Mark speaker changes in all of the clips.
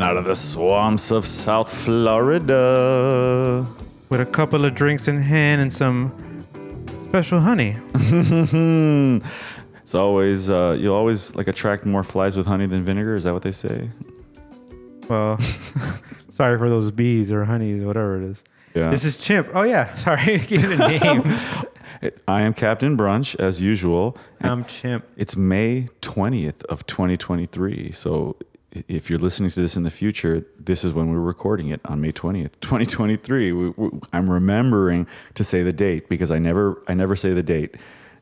Speaker 1: Out of the swamps of South Florida.
Speaker 2: With a couple of drinks in hand and some special honey.
Speaker 1: It's always uh, you'll always like attract more flies with honey than vinegar. Is that what they say?
Speaker 2: Well, sorry for those bees or honeys, whatever it is.
Speaker 1: Yeah.
Speaker 2: This is Chimp. Oh yeah, sorry, give the names.
Speaker 1: I am Captain Brunch as usual.
Speaker 2: I'm Chimp.
Speaker 1: It's May 20th of 2023. So if you're listening to this in the future, this is when we're recording it on May 20th, 2023. We, we, I'm remembering to say the date because I never I never say the date.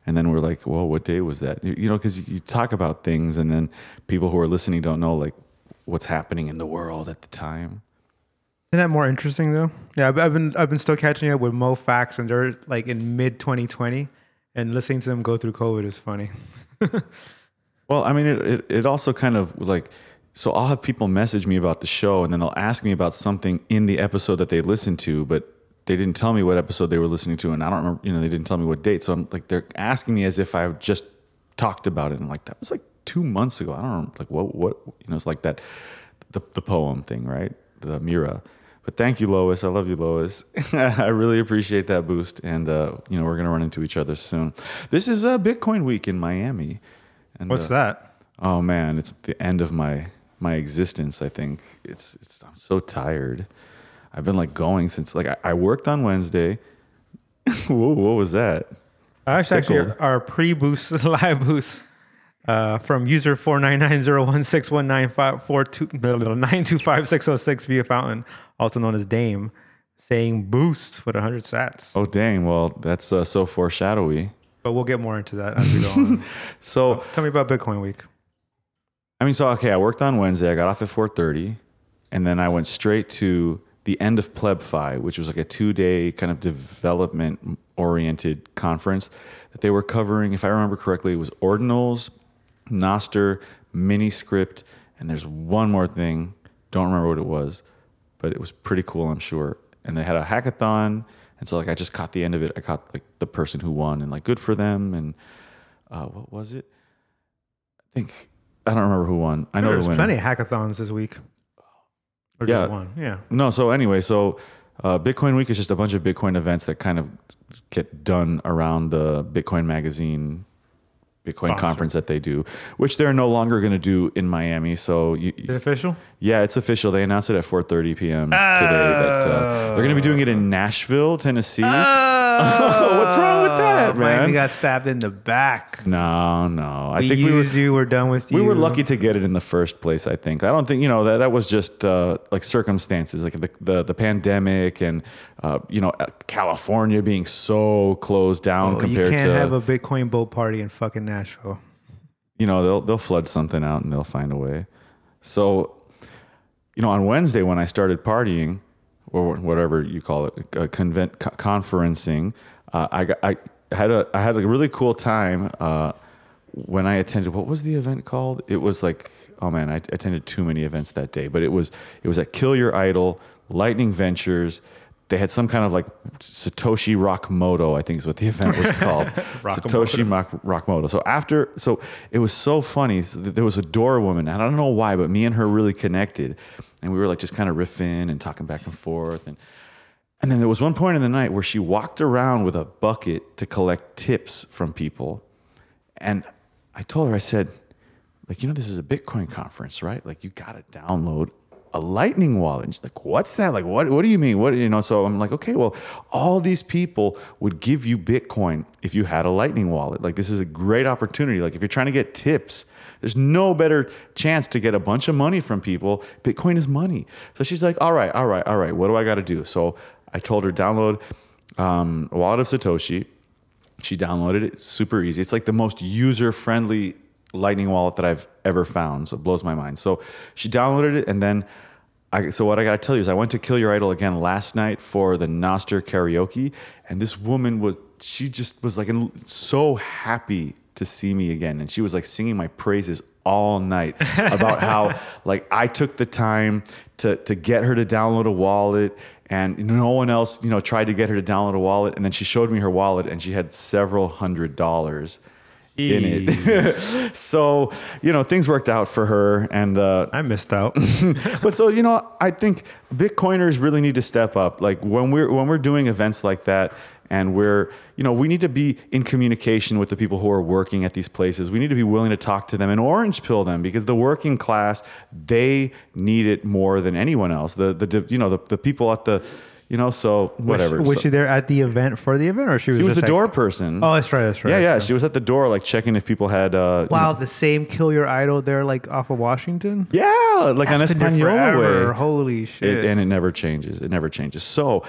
Speaker 1: And then we're like, well, what day was that? You, you know, because you talk about things and then people who are listening don't know like what's happening in the world at the time.
Speaker 2: Isn't that more interesting though? Yeah, I've, I've been I've been still catching up with Mo Facts, and they're like in mid 2020, and listening to them go through COVID is funny.
Speaker 1: Well, I mean, it, it, it also kind of like, so I'll have people message me about the show and then they'll ask me about something in the episode that they listened to, but they didn't tell me what episode they were listening to. And I don't remember, you know, they didn't tell me what date. So I'm like, they're asking me as if I've just talked about it. And like, that was like two months ago. I don't know, like, what, what, you know, it's like that, the, the poem thing, right? The Mira. But thank you, Lois. I love you, Lois. I really appreciate that boost. And, uh, you know, we're going to run into each other soon. This is uh, Bitcoin week in Miami. And,
Speaker 2: What's
Speaker 1: uh,
Speaker 2: that?
Speaker 1: Oh man, it's the end of my my existence. I think it's it's I'm so tired. I've been like going since like I, I worked on Wednesday. Whoa, what was that?
Speaker 2: That's actually our, our pre-boost live boost uh, from user four nine nine zero one six one nine five four two nine two five six zero six via fountain, also known as Dame, saying boost with hundred sats.
Speaker 1: Oh dang! Well, that's uh, so foreshadowy.
Speaker 2: But we'll get more into that as we go on.
Speaker 1: So
Speaker 2: Tell me about Bitcoin Week.
Speaker 1: I mean, so okay, I worked on Wednesday. I got off at four thirty, and then I went straight to the end of PlebFi, which was like a two day kind of development oriented conference that they were covering. If I remember correctly, it was ordinals, Nostr, Miniscript, and there's one more thing. Don't remember what it was, but it was pretty cool, I'm sure. And they had a hackathon, and so like I just caught the end of it. I caught like the person who won, and like good for them. And uh, what was it? I think I don't remember who won. I know
Speaker 2: There's
Speaker 1: the winner.
Speaker 2: plenty of hackathons this week. Or
Speaker 1: Yeah.
Speaker 2: just one. Yeah.
Speaker 1: No, so anyway, so uh, Bitcoin Week is just a bunch of Bitcoin events that kind of get done around the Bitcoin Magazine Bitcoin
Speaker 2: Sponsor.
Speaker 1: conference that they do, which they're no longer going to do in Miami. So you,
Speaker 2: Is it official?
Speaker 1: yeah, it's official. They announced it at 4:30 p.m. today that uh, they're going to be doing it in Nashville, Tennessee. What's wrong with that, man?
Speaker 2: Miami got stabbed in the back.
Speaker 1: no, no. I
Speaker 2: We
Speaker 1: think we were
Speaker 2: used you. We're done with you.
Speaker 1: we were lucky to get it in the first place. I think. I don't think you know that that was just uh, like circumstances, like the the, the pandemic and uh, you know uh, California being so closed down
Speaker 2: Oh, you can't
Speaker 1: to
Speaker 2: have a Bitcoin boat party in fucking Nashville.
Speaker 1: you know they'll they'll flood something out and they'll find a way. So, you know, on Wednesday when I started partying or whatever you call it, uh, convent co- conferencing, uh, I got I had a I had a really cool time uh, when I attended. What was the event called? It was like oh man, I attended too many events that day, but it was it was at Kill Your Idol, Lightning Ventures. They had some kind of like Satoshi Rockmoto, I think is what the event was called. Satoshi Rockmoto. So after, so it was so funny. So there was a door woman, and I don't know why, but me and her really connected, and we were like just kind of riffing and talking back and forth, and and then there was one point in the night where she walked around with a bucket to collect tips from people, and I told her, I said, like, you know, this is a Bitcoin conference, right? Like, you got to download a Lightning wallet. And she's like, what's that? Like, what, what do you mean? What, you know, so I'm like, okay, well, all these people would give you Bitcoin if you had a Lightning wallet. Like, this is a great opportunity. Like, if you're trying to get tips, there's no better chance to get a bunch of money from people. Bitcoin is money. So she's like, all right, all right, all right. What do I got to do? So I told her, download um, wallet of Satoshi. She downloaded it. Super easy. It's like the most user friendly Lightning wallet that I've ever found. So it blows my mind. So she downloaded it, and then I. So what I got to tell you is, I went to Kill Your Idol again last night for the Nostr karaoke, and this woman was. She just was like so happy to see me again, and she was like singing my praises all night about how like I took the time to to get her to download a wallet and no one else you know tried to get her to download a wallet and then she showed me her wallet and she had several hundred dollars in it. so, you know, things worked out for her. And, uh,
Speaker 2: I missed out.
Speaker 1: but so, you know, I think Bitcoiners really need to step up. Like when we're, when we're doing events like that, and we're you know we need to be in communication with the people who are working at these places we need to be willing to talk to them and orange pill them because the working class they need it more than anyone else the the you know the, the people at the you know so whatever
Speaker 2: Was, was
Speaker 1: So-
Speaker 2: she there at the event for the event, or she was?
Speaker 1: she was the
Speaker 2: like-
Speaker 1: door person
Speaker 2: Oh, that's right. That's right.
Speaker 1: yeah yeah
Speaker 2: that's
Speaker 1: she was at the door like checking if people had uh you.
Speaker 2: Wow,
Speaker 1: know-
Speaker 2: the same kill your idol there, like off of Washington.
Speaker 1: yeah like on
Speaker 2: That's
Speaker 1: Española
Speaker 2: forever.
Speaker 1: way
Speaker 2: Holy shit!
Speaker 1: it, and it never changes. It never changes. So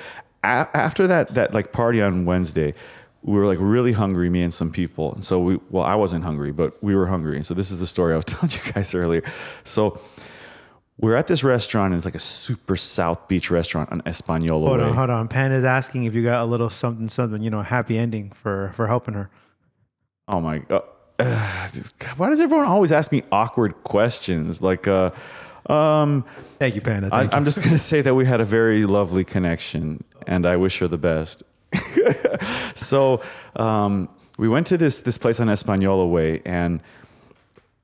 Speaker 1: a- after that that like party on Wednesday, we were like really hungry, me and some people. And so we well, I wasn't hungry, but we were hungry. And so this is the story I was telling you guys earlier. So we're at this restaurant, and it's like a super South Beach restaurant on Española
Speaker 2: hold
Speaker 1: Way.
Speaker 2: on, hold on. Pan is asking if you got a little something, something. You know, happy ending for for helping her.
Speaker 1: Oh my god. why does everyone always ask me awkward questions? Like, uh, um,
Speaker 2: Thank you, Panda.
Speaker 1: I,
Speaker 2: Thank you.
Speaker 1: I'm just going to say that we had a very lovely connection, and I wish her the best. so um, we went to this this place on Española Way, and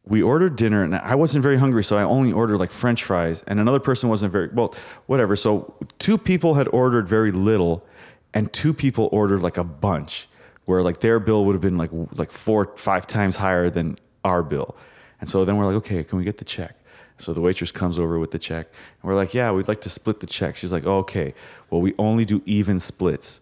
Speaker 1: we ordered dinner, and I wasn't very hungry, so I only ordered like French fries, and another person wasn't very well, whatever. So two people had ordered very little, and two people ordered like a bunch, where like their bill would have been like like four five times higher than our bill, and so then we're like, okay, can we get the check? So the waitress comes over with the check, and we're like, yeah, we'd like to split the check. She's like, oh, okay, well we only do even splits.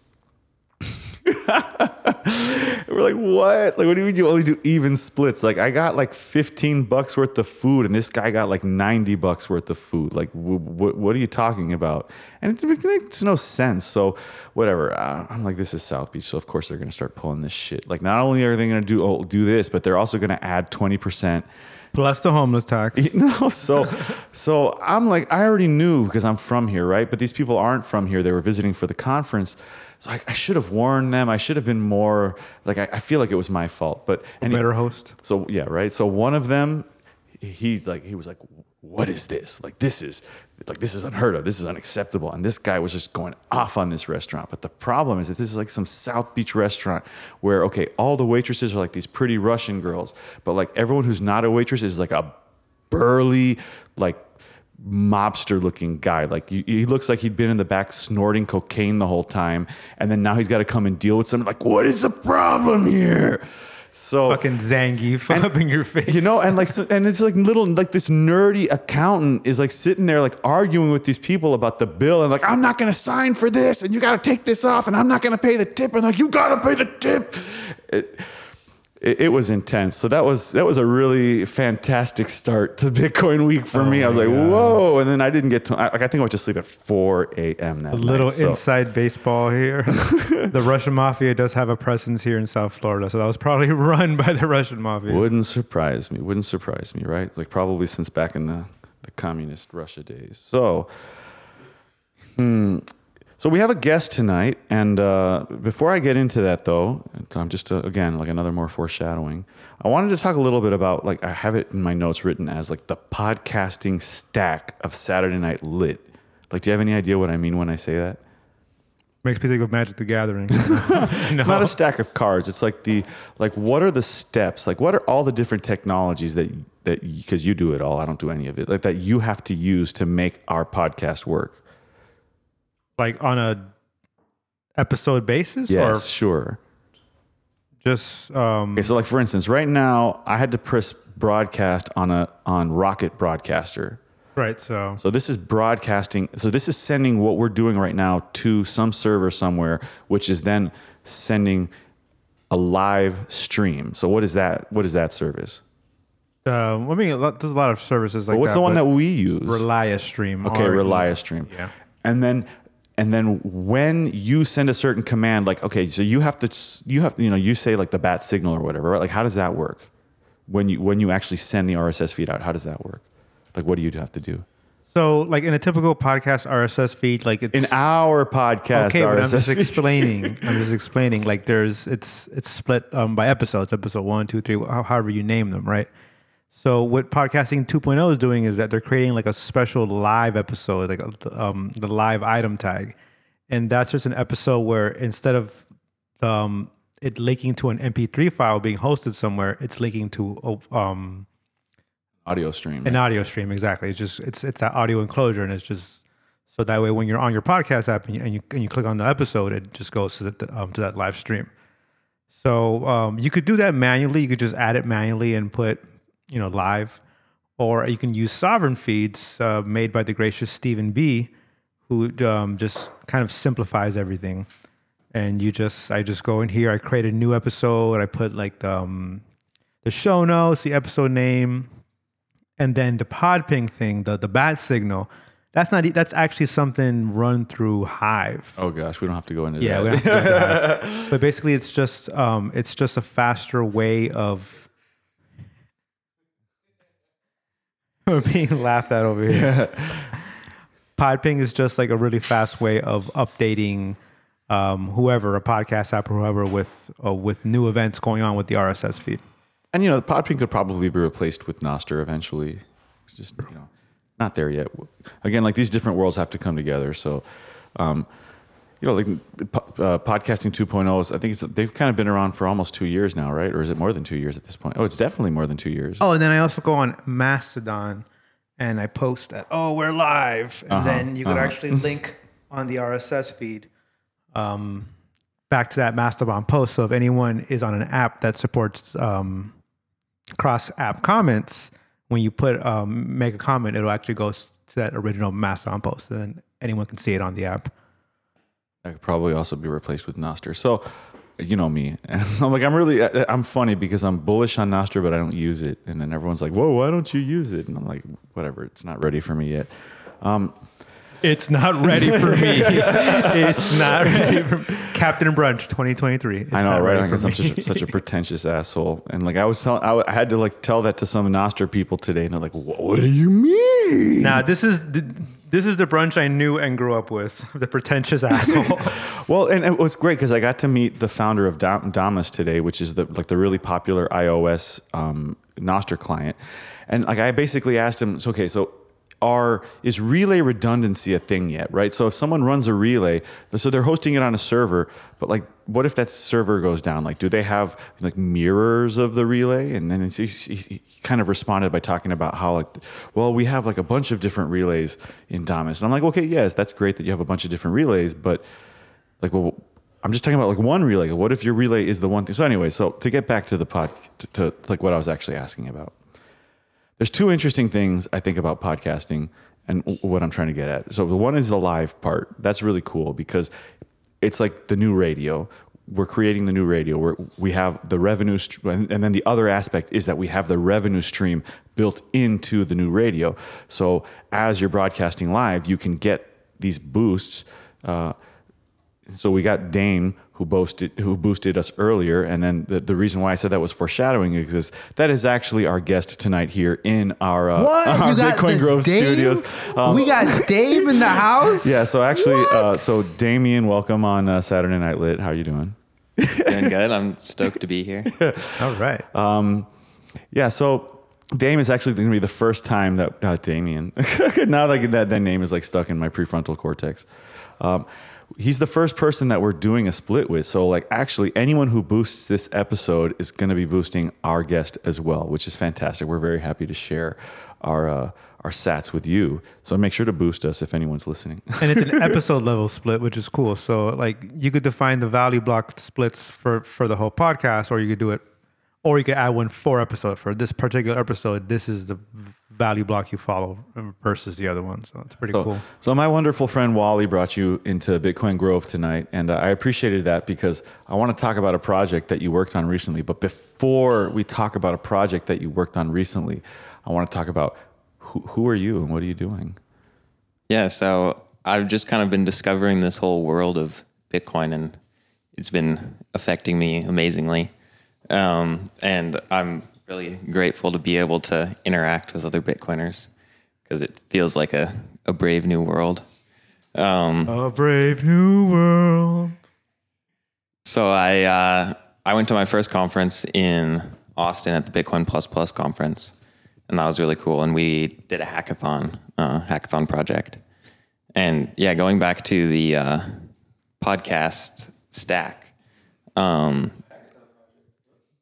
Speaker 1: We're like, what? Like, what do you mean you only do even splits? Like, I got like 15 bucks worth of food, and this guy got like 90 bucks worth of food. Like, what are you talking about? And it, it makes no sense. So, whatever. Uh, I'm like, this is South Beach, so of course they're gonna start pulling this shit. Like, not only are they gonna do oh, do this, but they're also gonna add 20 percent
Speaker 2: Plus the homeless tax.
Speaker 1: you know so so i'm like i already knew because i'm from here right? But these people aren't from here. They were visiting for the conference. So i, I should have warned them. I should have been more like i, I feel like it was my fault but he-
Speaker 2: Better host.
Speaker 1: so yeah right? So one of them he like he was like what is this? Like this is like this is unheard of. This is unacceptable. And this guy was just going off on this restaurant. But the problem is that this is like some south beach restaurant where okay all the waitresses are like these pretty russian girls but like everyone who's not a waitress is like a burly like mobster looking guy. Like he looks like he'd been in the back snorting cocaine the whole time and then now he's got to come and deal with something like what is the problem here so
Speaker 2: Fucking Zangief up in your face.
Speaker 1: you know, and like, so, and it's like little, like this nerdy accountant is like sitting there, like arguing with these people about the bill, and like, I'm not to sign for this, and you got to take this off, and I'm not to pay the tip, and like, you got to pay the tip. It, it, it was intense. So that was that was a really fantastic start to Bitcoin week for me. I was like,
Speaker 2: God.
Speaker 1: whoa! And then I didn't get to. I, like, I think I went to sleep at 4 a.m. that
Speaker 2: A little
Speaker 1: night. So-
Speaker 2: inside baseball here. the Russian mafia does have a presence here in South Florida, so that was probably run by the Russian mafia.
Speaker 1: Wouldn't surprise me. Wouldn't surprise me, right? Like probably since back in the, the communist Russia days. So, hmm. So we have a guest tonight, and uh, before I get into that, though, I'm just uh, again like another more foreshadowing. I wanted to talk a little bit about like I have it in my notes written as like the podcasting stack of Saturday Night Lit. Like, do you have any idea what I mean when I say that?
Speaker 2: Makes me think of Magic the Gathering.
Speaker 1: It's not a stack of cards. It's like the like what are the steps? Like what are all the different technologies that that because you do it all, I don't do any of it. Like that you have to use to make our podcast work.
Speaker 2: Like on a episode basis,
Speaker 1: Yes, sure.
Speaker 2: just um,
Speaker 1: Okay, so like for instance, right now I had to press broadcast on a on Rocket Broadcaster.
Speaker 2: right? So
Speaker 1: So this is broadcasting. So this is sending what we're doing right now to some server somewhere, which is then sending a live stream. So what is that? What is that service?
Speaker 2: uh, I mean, there's a lot of services like
Speaker 1: What's
Speaker 2: that.
Speaker 1: the one that we use?
Speaker 2: Relia Stream?
Speaker 1: Okay, Relia Stream.
Speaker 2: Yeah.
Speaker 1: And then and then when you send a certain command, like okay, so you have to you have to you know you say like the bat signal or whatever, right? Like how does that work? When you when you actually send the RSS feed out, how does that work? Like what do you have to do?
Speaker 2: So, like in a typical podcast RSS feed, like it's
Speaker 1: In our podcast,
Speaker 2: okay, but I'm just explaining. I'm just explaining. Like there's it's it's split um, by episodes. Episode one, two, three, however you name them, right? So what podcasting 2.0 is doing is that they're creating like a special live episode, like um, the live item tag, and that's just an episode where instead of um, it linking to an MP3 file being hosted somewhere, it's linking to um,
Speaker 1: Audio stream.
Speaker 2: an audio stream. Exactly. It's just it's it's that audio enclosure, and it's just so that way when you're on your podcast app and you and you, and you click on the episode, it just goes to the, um, to that live stream. So um, you could do that manually. You could just add it manually and put you know live, or you can use sovereign feeds uh, made by the gracious Stephen B, who um, just kind of simplifies everything. And you just I just go in here. I create a new episode. I put like the, um, the show notes, the episode name, and then the Podping thing, the the bat signal. That's not. That's actually something run through Hive.
Speaker 1: oh gosh, we don't have to go into
Speaker 2: Yeah,
Speaker 1: that.
Speaker 2: we don't have to go into Hive. but basically, it's just um, it's just a faster way of We're being laughed at over here. Podping is just like a really fast way of updating um, whoever, a podcast app or whoever, with uh, with new events going on with the RSS feed.
Speaker 1: And you know, Podping could probably be replaced with Nostr eventually. It's just you know, not there yet. Again, like these different worlds have to come together. So, um, you know, like uh, podcasting 2.0 is, I think it's, they've kind of been around for almost two years now, right? Or is it more than two years at this point? Oh, it's definitely more than two years.
Speaker 2: Oh, and then I also go on Mastodon and I post that, oh, we're live. And then you could actually link on the RSS feed um, back to that Mastodon post. So if anyone is on an app that supports um, cross app comments, when you put um, make a comment, it'll actually go to that original Mastodon post. And then anyone can see it on the app.
Speaker 1: That could probably also be replaced with Nostr. So, you know me, and I'm like, I'm really, I- I'm funny because I'm bullish on Nostr, but I don't use it. And then everyone's like, "Whoa, why don't you use it?" And I'm like, "Whatever, it's not ready for me yet."
Speaker 2: Um, It's not ready for me. it's not ready for Captain Brunch 2023. It's
Speaker 1: I know,
Speaker 2: not
Speaker 1: right? Like, I'm such a, such a pretentious asshole, and like I was telling, I, I had to like tell that to some Nostr people today, and they're like, "What, do you mean?"
Speaker 2: Now this is this is the brunch I knew and grew up with. The pretentious asshole.
Speaker 1: Well, and it was great because I got to meet the founder of Dam- Damus today, which is the like the really popular iOS um, Nostr client, and like I basically asked him, so, "Okay, so are is relay redundancy a thing yet? Right? So if someone runs a relay, so they're hosting it on a server, but like, what if that server goes down? Like, do they have like mirrors of the relay? And then he, he kind of responded by talking about how like, well, we have like a bunch of different relays in Damus, and I'm like, okay, yes, that's great that you have a bunch of different relays, but like well i'm just talking about like one relay what if your relay is the one thing so anyway so to get back to the pod to, to like what i was actually asking about there's two interesting things i think about podcasting and what i'm trying to get at. So the one is the live part. That's really cool because it's like the new radio. We're creating the new radio. Where we have the revenue st- and then the other aspect is that we have the revenue stream built into the new radio. So as you're broadcasting live you can get these boosts uh, so we got Dame who boasted who boosted us earlier, and then the, the reason why I said that was foreshadowing is 'cause that is actually our guest tonight here in our, uh, our Bitcoin Grove
Speaker 3: Dame?
Speaker 1: studios. Um,
Speaker 3: we got Dame in the house.
Speaker 1: yeah, so actually, uh, so Damien, welcome on uh, Saturday Night Lit. How are you doing?
Speaker 4: Doing good. I'm stoked to be here.
Speaker 2: All right.
Speaker 1: Yeah, so Dame is actually going to be the first time that uh, Damien. now that that that name is like stuck in my prefrontal cortex. Um, he's the first person that we're doing a split with. So like actually anyone who boosts this episode is going to be boosting our guest as well, which is fantastic. We're very happy to share our uh, our sats with you. So make sure to boost us if anyone's listening.
Speaker 2: and it's an episode level split, which is cool. So like you could define the value block splits for for the whole podcast, or you could do it, or you could add one for episode for this particular episode. This is the value block you follow versus the other one. So it's pretty
Speaker 1: So,
Speaker 2: cool.
Speaker 1: so my wonderful friend Wally brought you into Bitcoin Grove tonight, and uh, I appreciated that because I want to talk about a project that you worked on recently. But before we talk about a project that you worked on recently, I want to talk about who, who are you and what are you doing?
Speaker 4: Yeah, so I've just kind of been discovering this whole world of Bitcoin, and it's been affecting me amazingly. Um, and I'm really grateful to be able to interact with other Bitcoiners because it feels like a, a brave new world.
Speaker 2: A brave new world.
Speaker 4: So I uh, I went to my first conference in Austin at the Bitcoin Plus Plus conference, and that was really cool. And we did a hackathon, uh, hackathon project. And yeah, going back to the uh, podcast stack, um,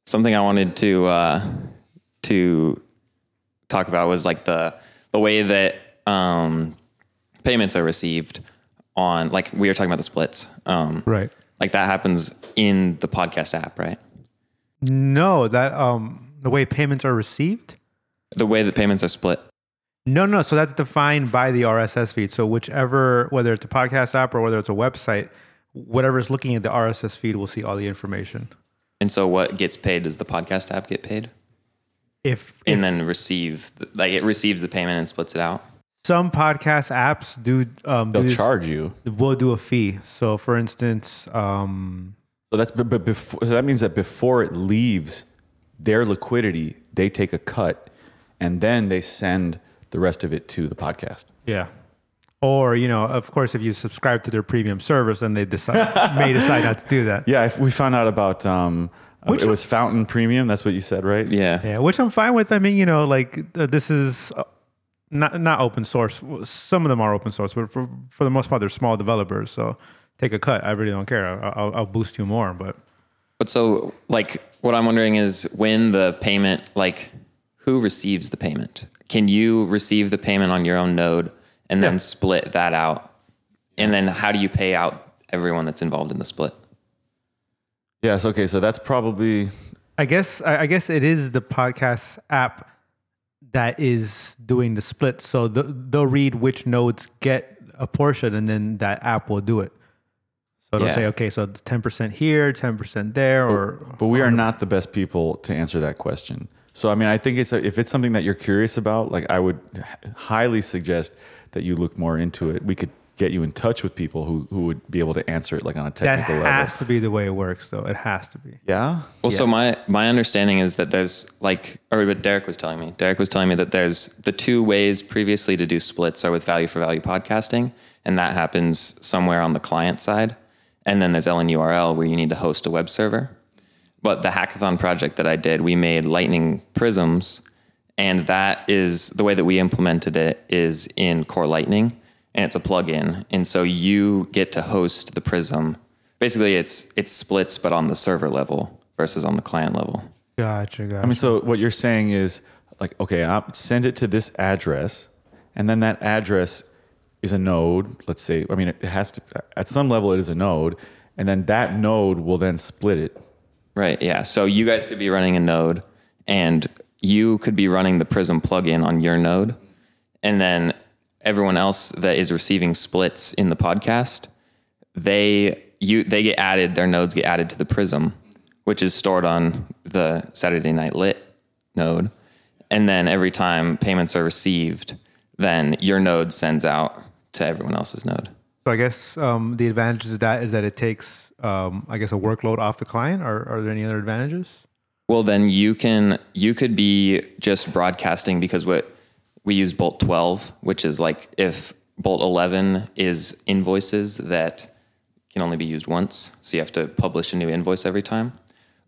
Speaker 4: something I wanted to uh, to talk about was like the the way that um, payments are received on like we were talking about the splits. Um,
Speaker 2: Right.
Speaker 4: Like that happens in the podcast app, right?
Speaker 2: No, that um the way payments are received.
Speaker 4: The way that payments are split.
Speaker 2: No, no. So that's defined by the RSS feed. So whichever, whether it's a podcast app or whether it's a website, whatever is looking at the RSS feed will see all the information.
Speaker 4: And so what gets paid does the podcast app get paid?
Speaker 2: If, if
Speaker 4: And then receive like it receives the payment and splits it out.
Speaker 2: some podcast apps do, um,
Speaker 1: They'll
Speaker 2: this-
Speaker 1: charge you.
Speaker 2: We'll do a fee. So for instance, um,
Speaker 1: So that's but, but before so that means that before it leaves their liquidity, they take a cut, and then they send the rest of it to the podcast.
Speaker 2: yeah. Or you know, of course, if you subscribe to their premium service, then they decide may decide not to do that.
Speaker 1: Yeah, if we found out about um,
Speaker 2: Which-
Speaker 1: it was Fountain Premium. That's what you said, right?
Speaker 4: Yeah.
Speaker 2: Yeah, which I'm fine with. I mean, you know, like uh, this is uh, not not open source. Some of them are open source, but for for the most part, they're small developers. So take a cut. I really don't care. I'll, I'll, I'll boost you more. But
Speaker 4: But so, like, what I'm wondering is when the payment, like, who receives the payment? Can you receive the payment on your own node and then split that out? And then how do you pay out everyone that's involved in the split?
Speaker 1: Yes. Okay. So that's probably
Speaker 2: I guess I, I guess it is the podcast app that is doing the split. So the, they'll read which nodes get a portion, and then that app will do it. So it'll
Speaker 4: Yeah.
Speaker 2: say, okay, so ten percent here, ten percent there, or
Speaker 1: But we are not the best people to answer that question. So I mean, I think it's a, if it's something that you're curious about, like I would highly suggest that you look more into it. We could get you in touch with people who who would be able to answer it like on a technical level.
Speaker 2: It has to be the way it works. Though it has to be.
Speaker 1: Yeah.
Speaker 4: Well, so my my understanding is that there's like, or what Derek was telling me. Derek was telling me that there's the two ways previously to do splits are with value for value podcasting, and that happens somewhere on the client side, and then there's LNURL where you need to host a web server. But the hackathon project that I did, we made Lightning Prisms, and that is the way that we implemented it is in Core Lightning, and it's a plugin, and so you get to host the Prism. Basically, it's it's splits, but on the server level versus on the client level.
Speaker 2: Gotcha, gotcha.
Speaker 1: I mean, so what you're saying is like, okay, I'll send it to this address, and then that address is a node. Let's say, I mean, it has to at some level it is a node, and then that node will then split it.
Speaker 4: Right. Yeah. So you guys could be running a node and you could be running the Prism plugin on your node. And then everyone else that is receiving splits in the podcast, they you they get added, their nodes get added to the Prism, which is stored on the Saturday Night Lit node. And then every time payments are received, then your node sends out to everyone else's node.
Speaker 2: So I guess um, the advantages of that is that it takes, um, I guess, a workload off the client. Are, are there any other advantages?
Speaker 4: Well, then you can you could be just broadcasting because what we use Bolt 12, which is like if Bolt 11 is invoices that can only be used once, so you have to publish a new invoice every time.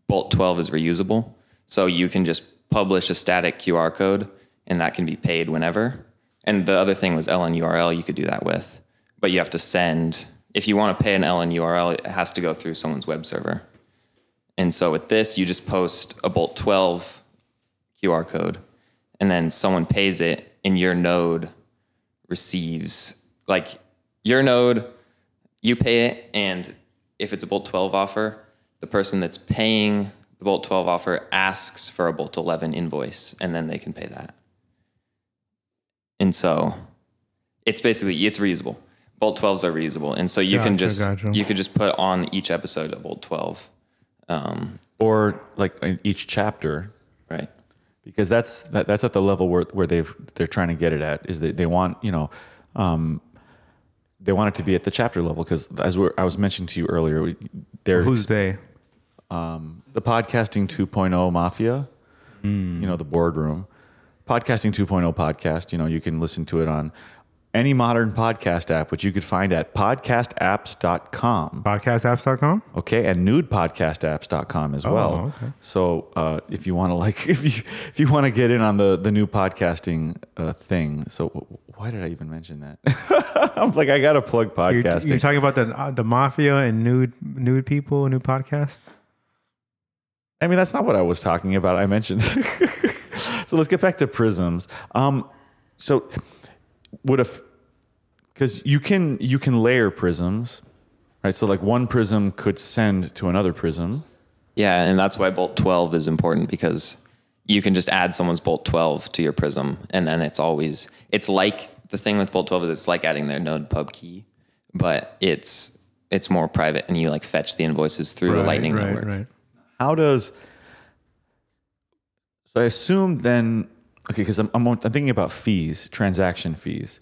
Speaker 4: Bolt 12 is reusable, so you can just publish a static QR code and that can be paid whenever. And the other thing was LNURL you could do that with, but you have to send if you want to pay an LNURL, it has to go through someone's web server. And so with this, you just post a Bolt 12 QR code, and then someone pays it, and your node receives, like, your node, you pay it, and if it's a Bolt 12 offer, the person that's paying the Bolt 12 offer asks for a Bolt 11 invoice, and then they can pay that. And so it's basically, it's reusable. Bolt 12s are reusable. And so you can just,
Speaker 2: gotcha.
Speaker 4: you could just put on each episode a Bolt 12. Um,
Speaker 1: or like in each chapter
Speaker 4: right.
Speaker 1: because that's that, that's at the level where where they've they're trying to get it at is that they want you know um, they want it to be at the chapter level because as we're, I was mentioning to you earlier we- they're
Speaker 2: Who's they?
Speaker 1: Um, the podcasting 2.0 mafia you know the boardroom podcasting 2.0 podcast you know you can listen to it on any modern podcast app which you could find at podcastapps.com
Speaker 2: Podcastapps.com?
Speaker 1: Okay, and nudepodcastapps.com as well.
Speaker 2: okay.
Speaker 1: So uh, if you want to like if you if you want to get in on the the new podcasting uh, thing, so w- why did I even mention that? I'm like I got to plug
Speaker 2: You're,
Speaker 1: podcasting.
Speaker 2: you're talking about the uh, the mafia and nude nude people, new podcasts.
Speaker 1: I mean, that's not what I was talking about. I mentioned. so let's get back to prisms. Um, so would a because you can you can layer prisms, right? So like one prism could send to another prism.
Speaker 4: Yeah, and that's why bolt 12 is important because you can just add someone's bolt 12 to your prism and then it's always it's like the thing with bolt 12 is it's like adding their node pub key, but it's it's more private and you like fetch the invoices through the lightning
Speaker 2: right,
Speaker 4: network.
Speaker 2: Right.
Speaker 1: How does so I assume then okay because I'm, I'm I'm thinking about fees, transaction fees.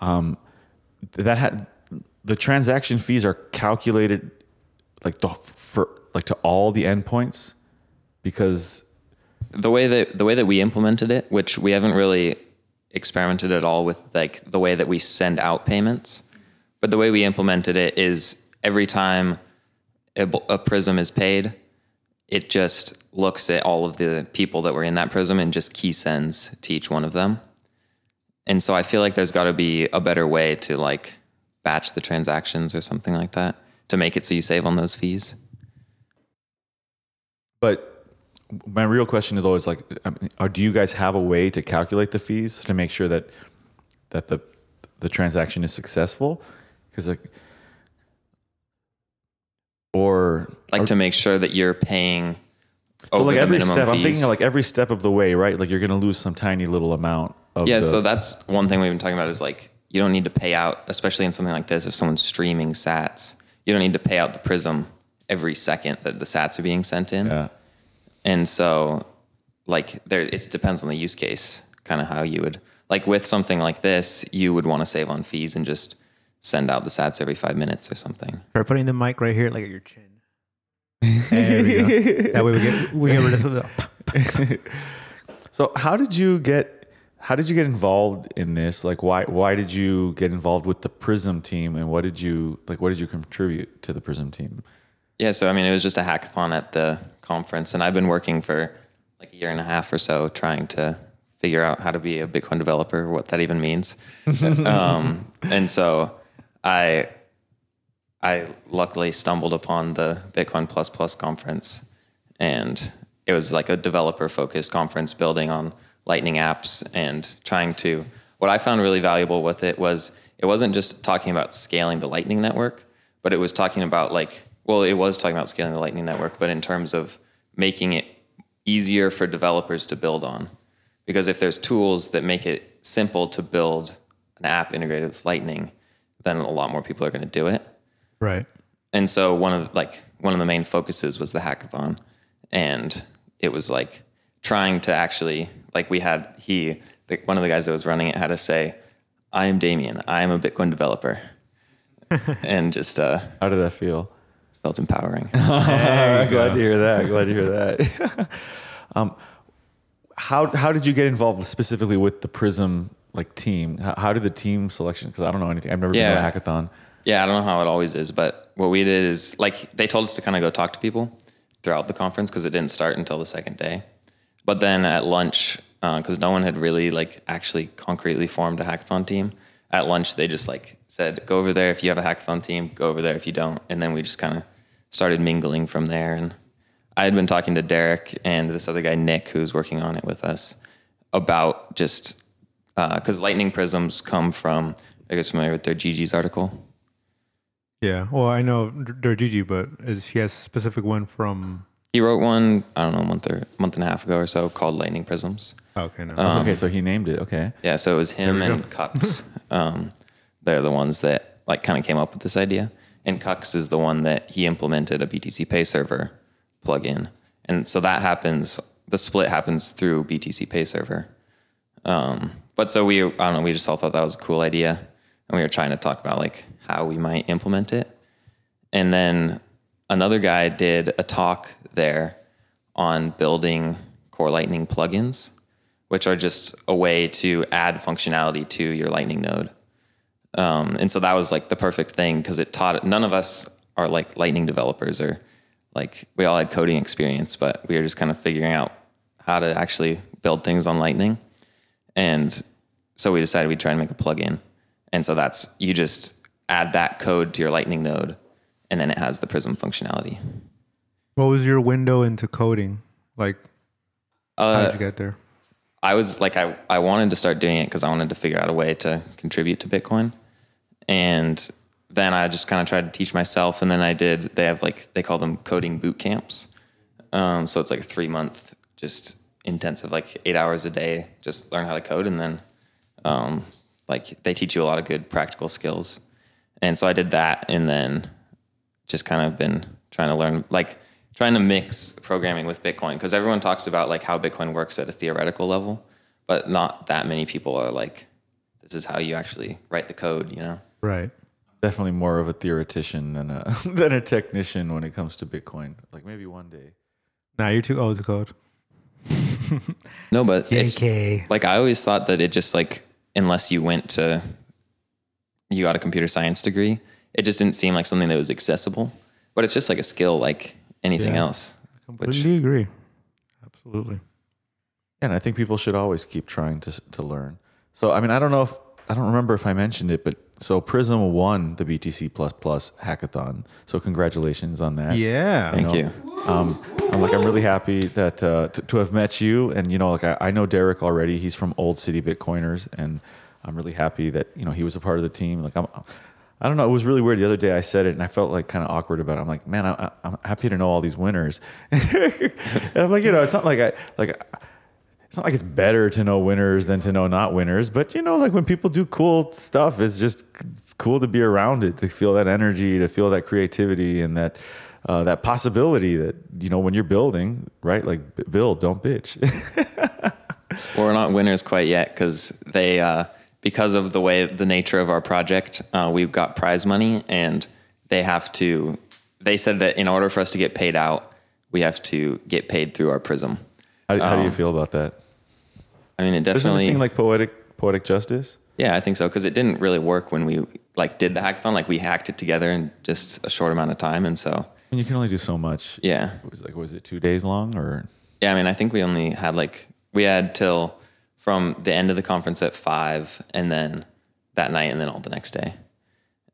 Speaker 1: Um, that had the transaction fees are calculated like the for like to all the endpoints because
Speaker 4: the way that the way that we implemented it, which we haven't really experimented at all with like the way that we send out payments, but the way we implemented it is every time a, a prism is paid, it just looks at all of the people that were in that prism and just key sends to each one of them. And so I feel like there's got to be a better way to like batch the transactions or something like that to make it so you save on those fees.
Speaker 1: But my real question though is like, or do you guys have a way to calculate the fees to make sure that that the the transaction is successful? Because like, or
Speaker 4: Like to make sure that you're paying
Speaker 1: so
Speaker 4: over
Speaker 1: like
Speaker 4: the
Speaker 1: every step, I'm thinking like every step of the way, right? Like you're gonna lose some tiny little amount
Speaker 4: Yeah,
Speaker 1: the,
Speaker 4: so that's one thing we've been talking about is like you don't need to pay out, especially in something like this, if someone's streaming sats, you don't need to pay out the prism every second that the sats are being sent in.
Speaker 1: yeah.
Speaker 4: And so like there it depends on the use case, kind of how you would like with something like this, you would want to save on fees and just send out the sats every five minutes or something.
Speaker 2: Try putting the mic right here, like at your chin. There we go. That way we get we get rid of the.
Speaker 1: So how did you get how did you get involved in this? Like why why did you get involved with the Prism team and what did you like what did you contribute to the Prism team?
Speaker 4: Yeah, so I mean, it was just a hackathon at the conference, and I've been working for like a year and a half or so trying to figure out how to be a Bitcoin developer, what that even means. um, and so I, I luckily stumbled upon the Bitcoin Plus Plus conference, and it was like a developer focused conference building on Lightning apps and trying to. What I found really valuable with it was it wasn't just talking about scaling the Lightning network, but it was talking about like well, it was talking about scaling the Lightning Network, but in terms of making it easier for developers to build on. Because if there's tools that make it simple to build an app integrated with Lightning, then a lot more people are going to do it.
Speaker 2: Right.
Speaker 4: And so one of the, like one of the main focuses was the hackathon, and it was like trying to actually like we had he like one of the guys that was running it had to say, "I am Damien. I am a Bitcoin developer," and just uh,
Speaker 1: How did that feel?
Speaker 4: felt empowering.
Speaker 1: glad to hear that. Glad to hear that. um, how how did you get involved specifically with the Prism like team? How, how did the team selection? Because I don't know anything. I've never
Speaker 4: Yeah.
Speaker 1: been to a hackathon.
Speaker 4: Yeah, I don't know how it always is, but what we did is like they told us to kind of go talk to people throughout the conference because it didn't start until the second day. But then at lunch, uh, because no one had really like actually concretely formed a hackathon team, at lunch they just like said, "Go over there if you have a hackathon team. Go over there if you don't." And then we just kind of started mingling from there. And I had been talking to Derek and this other guy Nick, who's working on it with us, about just uh, because lightning prisms come from. I guess familiar with their Gigi's article.
Speaker 2: Yeah. Well, I know their Gigi, but is he has a specific one from?
Speaker 4: He wrote one, I don't know, a month or month and a half ago or so called Lightning Prisms.
Speaker 2: Okay, no.
Speaker 4: Um,
Speaker 1: okay, so he named it. Okay.
Speaker 4: Yeah, so it was him and Kukks. um, they're the ones that like kind of came up with this idea. And Kukks is the one that he implemented a BTCPay server plugin. And so that happens, the split happens through BTCPay server. Um, but so we, I don't know, we just all thought that was a cool idea. And we were trying to talk about like how we might implement it. And then another guy did a talk there on building Core Lightning plugins, which are just a way to add functionality to your Lightning node. Um, and so that was like the perfect thing because it taught none of us are like Lightning developers or like we all had coding experience, but we were just kind of figuring out how to actually build things on Lightning. And so we decided we'd try and make a plugin. And so that's you just add that code to your Lightning node, and then it has the Prism functionality.
Speaker 2: What was your window into coding? Like, how
Speaker 4: Uh,
Speaker 2: did you get there?
Speaker 4: I was like, I, I wanted to start doing it because I wanted to figure out a way to contribute to Bitcoin. And then I just kind of tried to teach myself. And then I did, they have like, they call them coding boot camps. Um, so it's like a three month, just intensive, like eight hours a day, just learn how to code. And then, um, like, they teach you a lot of good practical skills. And so I did that. And then just kind of been trying to learn, like, trying to mix programming with Bitcoin because everyone talks about like how Bitcoin works at a theoretical level, but not that many people are like, this is how you actually write the code, you know?
Speaker 2: Right.
Speaker 1: Definitely more of a theoretician than a than a technician when it comes to Bitcoin. Like maybe one day.
Speaker 2: Nah, you're too old to code.
Speaker 4: No, but it's
Speaker 2: JK.
Speaker 4: like I always thought that it just like unless you went to you got a computer science degree, it just didn't seem like something that was accessible. But it's just like a skill like anything
Speaker 2: Yeah.
Speaker 4: else. Which
Speaker 2: Completely agree. Absolutely.
Speaker 1: And I think people should always keep trying to to learn. So I mean, I don't know if I don't remember if I mentioned it, but so Prism won the BTC plus plus hackathon. So congratulations on that.
Speaker 2: Yeah.
Speaker 4: thank
Speaker 1: know,
Speaker 4: you.
Speaker 1: Um, I'm like I'm really happy that uh, to, to have met you, and you know, like I, I know Derek already. He's from Old City Bitcoiners, and I'm really happy that you know he was a part of the team. Like I'm, I don't know, it was really weird. The other day I said it, and I felt like kind of awkward about it. I'm like, man, I, I'm happy to know all these winners, and I'm like, you know, it's not like I like. It's not like it's better to know winners than to know not winners, but you know, like when people do cool stuff, it's just it's cool to be around it, to feel that energy, to feel that creativity, and that uh, that possibility that you know when you're building, right? Like build, don't bitch.
Speaker 4: We're not winners quite yet because they, uh, because of the way the nature of our project, uh, we've got prize money, and they have to. They said that in order for us to get paid out, we have to get paid through our Prism.
Speaker 1: how, how do you feel about that?
Speaker 4: I mean, it
Speaker 1: Doesn't it
Speaker 4: definitely.
Speaker 1: seem like poetic poetic justice?
Speaker 4: yeah, I think so because it didn't really work when we like did the hackathon. Like we hacked it together in just a short amount of time, and so
Speaker 1: And you can only do so much.
Speaker 4: yeah,
Speaker 1: It was like was it two days long or?
Speaker 4: Yeah, I mean, I think we only had like we had till from the end of the conference at five, and then that night, and then all the next day.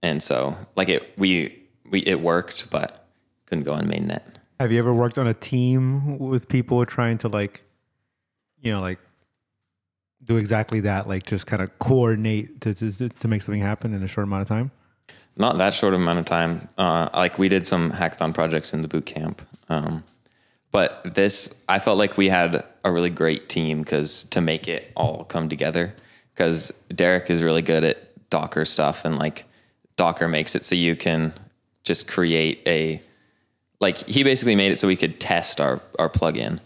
Speaker 4: And so, like it, we we it worked, but couldn't go on mainnet.
Speaker 2: Have you ever worked on a team with people trying to like, you know, like do exactly that, like just kind of coordinate to, to, to make something happen in a short amount of time?
Speaker 4: Not that short amount of time. Uh, like we did some hackathon projects in the boot camp. Um, but this, I felt like we had a really great team because to make it all come together, because Derek is really good at Docker stuff and like Docker makes it so you can just create a, like he basically made it so we could test our, our plugin.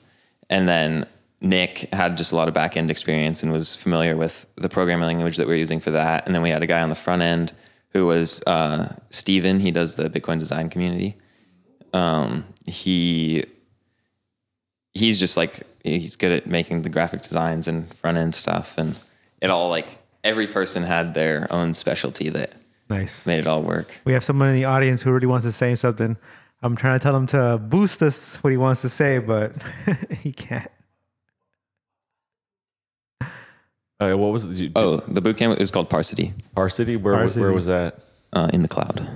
Speaker 4: And then Nick had just a lot of back end experience and was familiar with the programming language that we are using for that. And then we had a guy on the front end who was uh, Steven. He does the Bitcoin design community. Um, he he's just like he's good at making the graphic designs and front end stuff, and it all like every person had their own specialty that
Speaker 2: Nice.
Speaker 4: made it all work.
Speaker 2: We have someone in the audience who really wants to say something. I'm trying to tell him to boost us what he wants to say, but he can't.
Speaker 1: Uh, what was it? Did you-
Speaker 4: Oh, the bootcamp is called Parsity
Speaker 1: Parsity, Where was- where was that?
Speaker 4: uh, in the cloud.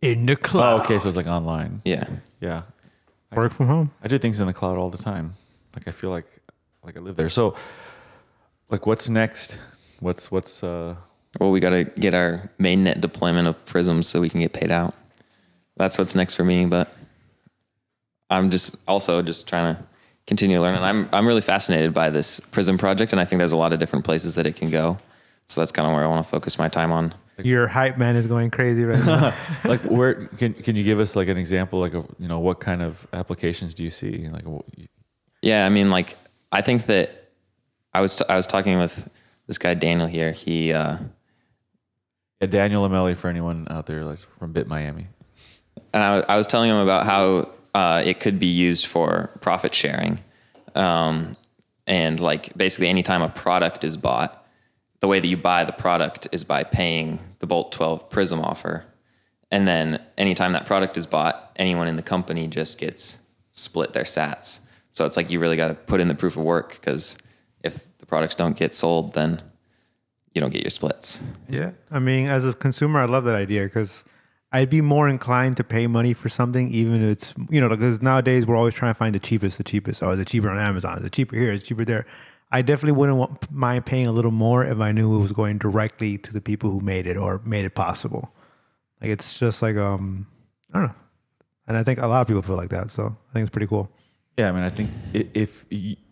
Speaker 2: In the cloud.
Speaker 1: Oh,
Speaker 2: cloud.
Speaker 1: okay. So it's like online.
Speaker 4: Yeah.
Speaker 1: Yeah.
Speaker 2: Work from home.
Speaker 1: I do things in the cloud all the time. Like I feel like like I live there. So like what's next? What's what's uh
Speaker 4: Well, we got to get our mainnet deployment of Prism so we can get paid out. That's what's next for me. But I'm just also just trying to continue learning. I'm I'm really fascinated by this Prism project, and I think there's a lot of different places that it can go. So that's kind of where I want to focus my time on.
Speaker 2: Your hype man is going crazy right now.
Speaker 1: like where can can you give us like an example like of you know what kind of applications do you see like wh-
Speaker 4: Yeah, I mean, like I think that I was t- I was talking with this guy Daniel here. He uh,
Speaker 1: yeah, Daniel Amelli for anyone out there like from Bit Miami.
Speaker 4: and I, I was telling him about how uh, it could be used for profit sharing, um, and like basically anytime a product is bought, the way that you buy the product is by paying the Bolt 12 Prism offer, and then anytime that product is bought, anyone in the company just gets split their Sats. So it's like you really got to put in the proof of work because if the products don't get sold, then you don't get your splits.
Speaker 2: Yeah. I mean, as a consumer, I love that idea because I'd be more inclined to pay money for something, even if it's you know because nowadays we're always trying to find the cheapest, the cheapest. Oh, is it cheaper on Amazon? Is it cheaper here? Is it cheaper there? I definitely wouldn't want, mind paying a little more if I knew it was going directly to the people who made it or made it possible. Like it's just like um, I don't know, and I think a lot of people feel like that. So I think it's pretty cool.
Speaker 1: Yeah, I mean, I think i- if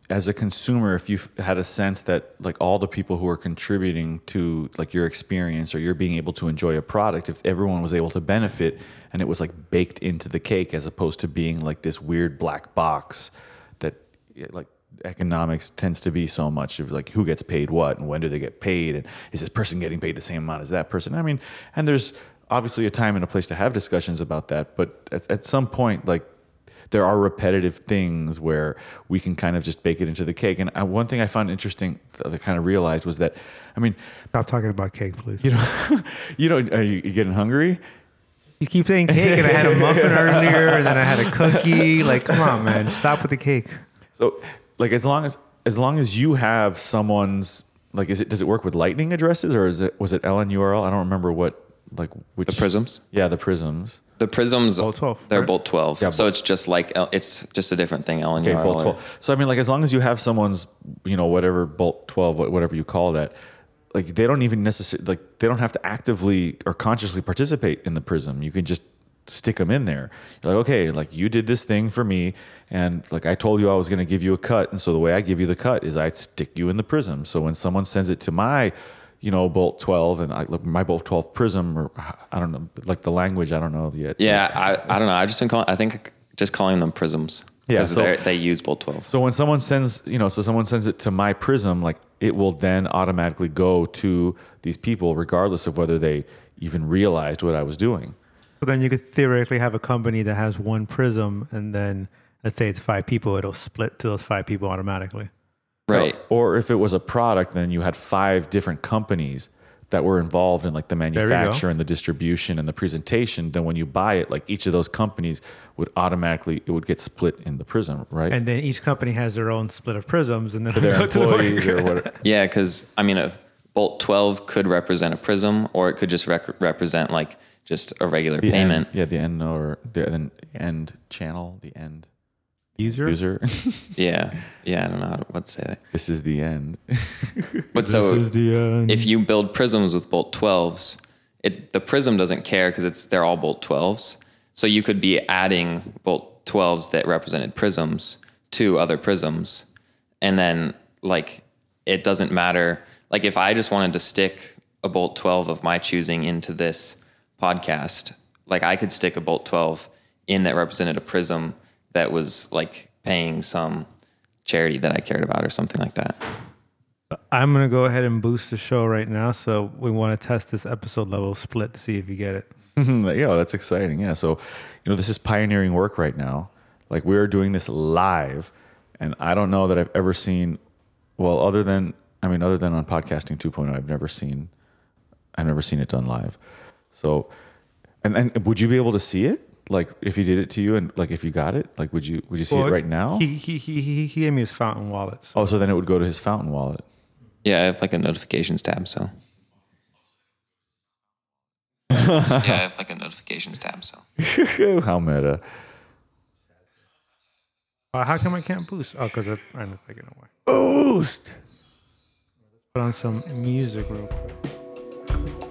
Speaker 1: as a consumer, if you've had a sense that like all the people who are contributing to like your experience or you're being able to enjoy a product, if everyone was able to benefit and it was like baked into the cake as opposed to being like this weird black box that like economics tends to be so much of like who gets paid what and when do they get paid and is this person getting paid the same amount as that person i mean and there's obviously a time and a place to have discussions about that but at, at some point like there are repetitive things where we can kind of just bake it into the cake and uh, one thing i found interesting that i kind of realized was that i mean
Speaker 2: Stop talking about cake, please.
Speaker 1: you know you know are you you getting hungry you
Speaker 2: keep saying cake, and I had a muffin earlier, and then I had a cookie. Like, come on, man, stop with the cake.
Speaker 1: So, like, as long as as long as you have someone's like, is it does it work with Lightning addresses or is it was it LNURL? I don't remember what like which
Speaker 4: The prisms.
Speaker 1: Yeah, the prisms.
Speaker 4: The prisms,
Speaker 2: Bolt 12,
Speaker 4: they're
Speaker 2: right?
Speaker 4: bolt 12.
Speaker 1: Yeah,
Speaker 4: so it's just like, it's just a different thing, Ellen.
Speaker 1: Okay, bolt twelve. So I mean, like, as long as you have someone's, you know, whatever bolt twelve, whatever you call that, like, they don't even necessarily like they don't have to actively or consciously participate in the prism. You can just stick them in there. You're like, okay, like you did this thing for me, and like I told you I was going to give you a cut, and so the way I give you the cut is I stick you in the prism. So when someone sends it to my you know, bolt 12 and I, like, my bolt 12 prism or I don't know, like the language, I don't know yet.
Speaker 4: Yeah, I, I don't know. I've just been calling, I think just calling them prisms.
Speaker 1: Yeah,
Speaker 4: Because
Speaker 1: so-
Speaker 4: they they use bolt 12.
Speaker 1: So when someone sends, you know, so someone sends it to my prism, like it will then automatically go to these people, regardless of whether they even realized what I was doing.
Speaker 2: So then you could theoretically have a company that has one prism, and then let's say it's five people, it'll split to those five people automatically.
Speaker 4: right.
Speaker 1: Or if it was a product, then you had five different companies that were involved in like the manufacture and the distribution and the presentation. Then when you buy it, like each of those companies would automatically it would get split in the prism, right?
Speaker 2: And then each company has their own split of prisms, and then
Speaker 1: their
Speaker 2: go the
Speaker 1: employees or whatever.
Speaker 4: Yeah, because I mean, a bolt 12 could represent a prism or it could just rec- represent like just a regular
Speaker 1: The
Speaker 4: payment.
Speaker 1: End, yeah, the end or the end, end channel, the end
Speaker 2: user.
Speaker 1: user.
Speaker 4: Yeah. Yeah. I don't know how to, what to say that.
Speaker 1: this is the end.
Speaker 4: But so
Speaker 2: is the end.
Speaker 4: if you build prisms with bolt 12s, it the prism doesn't care because it's they're all bolt 12s. So you could be adding bolt 12s that represented prisms to other prisms. And then like it doesn't matter. Like if I just wanted to stick a bolt 12 of my choosing into this podcast, like I could stick a bolt 12 in that represented a prism that was like paying some charity that I cared about or something like that.
Speaker 2: I'm gonna go ahead and boost the show right now. So we want to test this episode level split to see if you get it. Mm-hmm.
Speaker 1: yeah, that's exciting. Yeah. So, you know, this is pioneering work right now. Like we're doing this live, and I don't know that I've ever seen. Well, other than I mean, other than on podcasting 2.0, I've never seen. I've never seen it done live. So, and and would you be able to see it? Like if he did it to you, and like if you got it, like would you would you see
Speaker 2: Well,
Speaker 1: it right now?
Speaker 2: He he he he, he gave me his fountain wallet. So
Speaker 1: oh, so then it would go to his fountain wallet.
Speaker 4: Yeah, I have like a notifications tab, so. yeah, I have like a notifications tab, so.
Speaker 1: How meta.
Speaker 2: uh, how come I can't boost? Oh, because I'm taking it away.
Speaker 1: Boost.
Speaker 2: Put on some music real quick.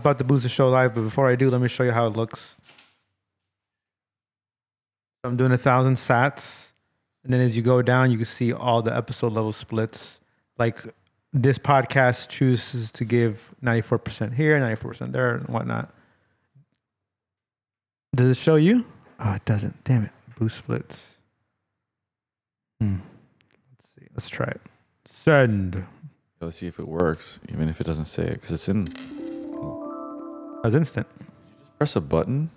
Speaker 2: About to boost the show live, but before I do, let me show you how it looks. I'm doing a thousand sats, and then as you go down, you can see all the episode level splits. Like this podcast chooses to give 94% here, 94% there, and whatnot. Does it show you? Oh, it doesn't. Damn it. Boost splits. Hmm. Let's see. Let's try it. Send.
Speaker 1: Let's see if it works, even if it doesn't say it, because it's in.
Speaker 2: That was instant.
Speaker 1: Press a button.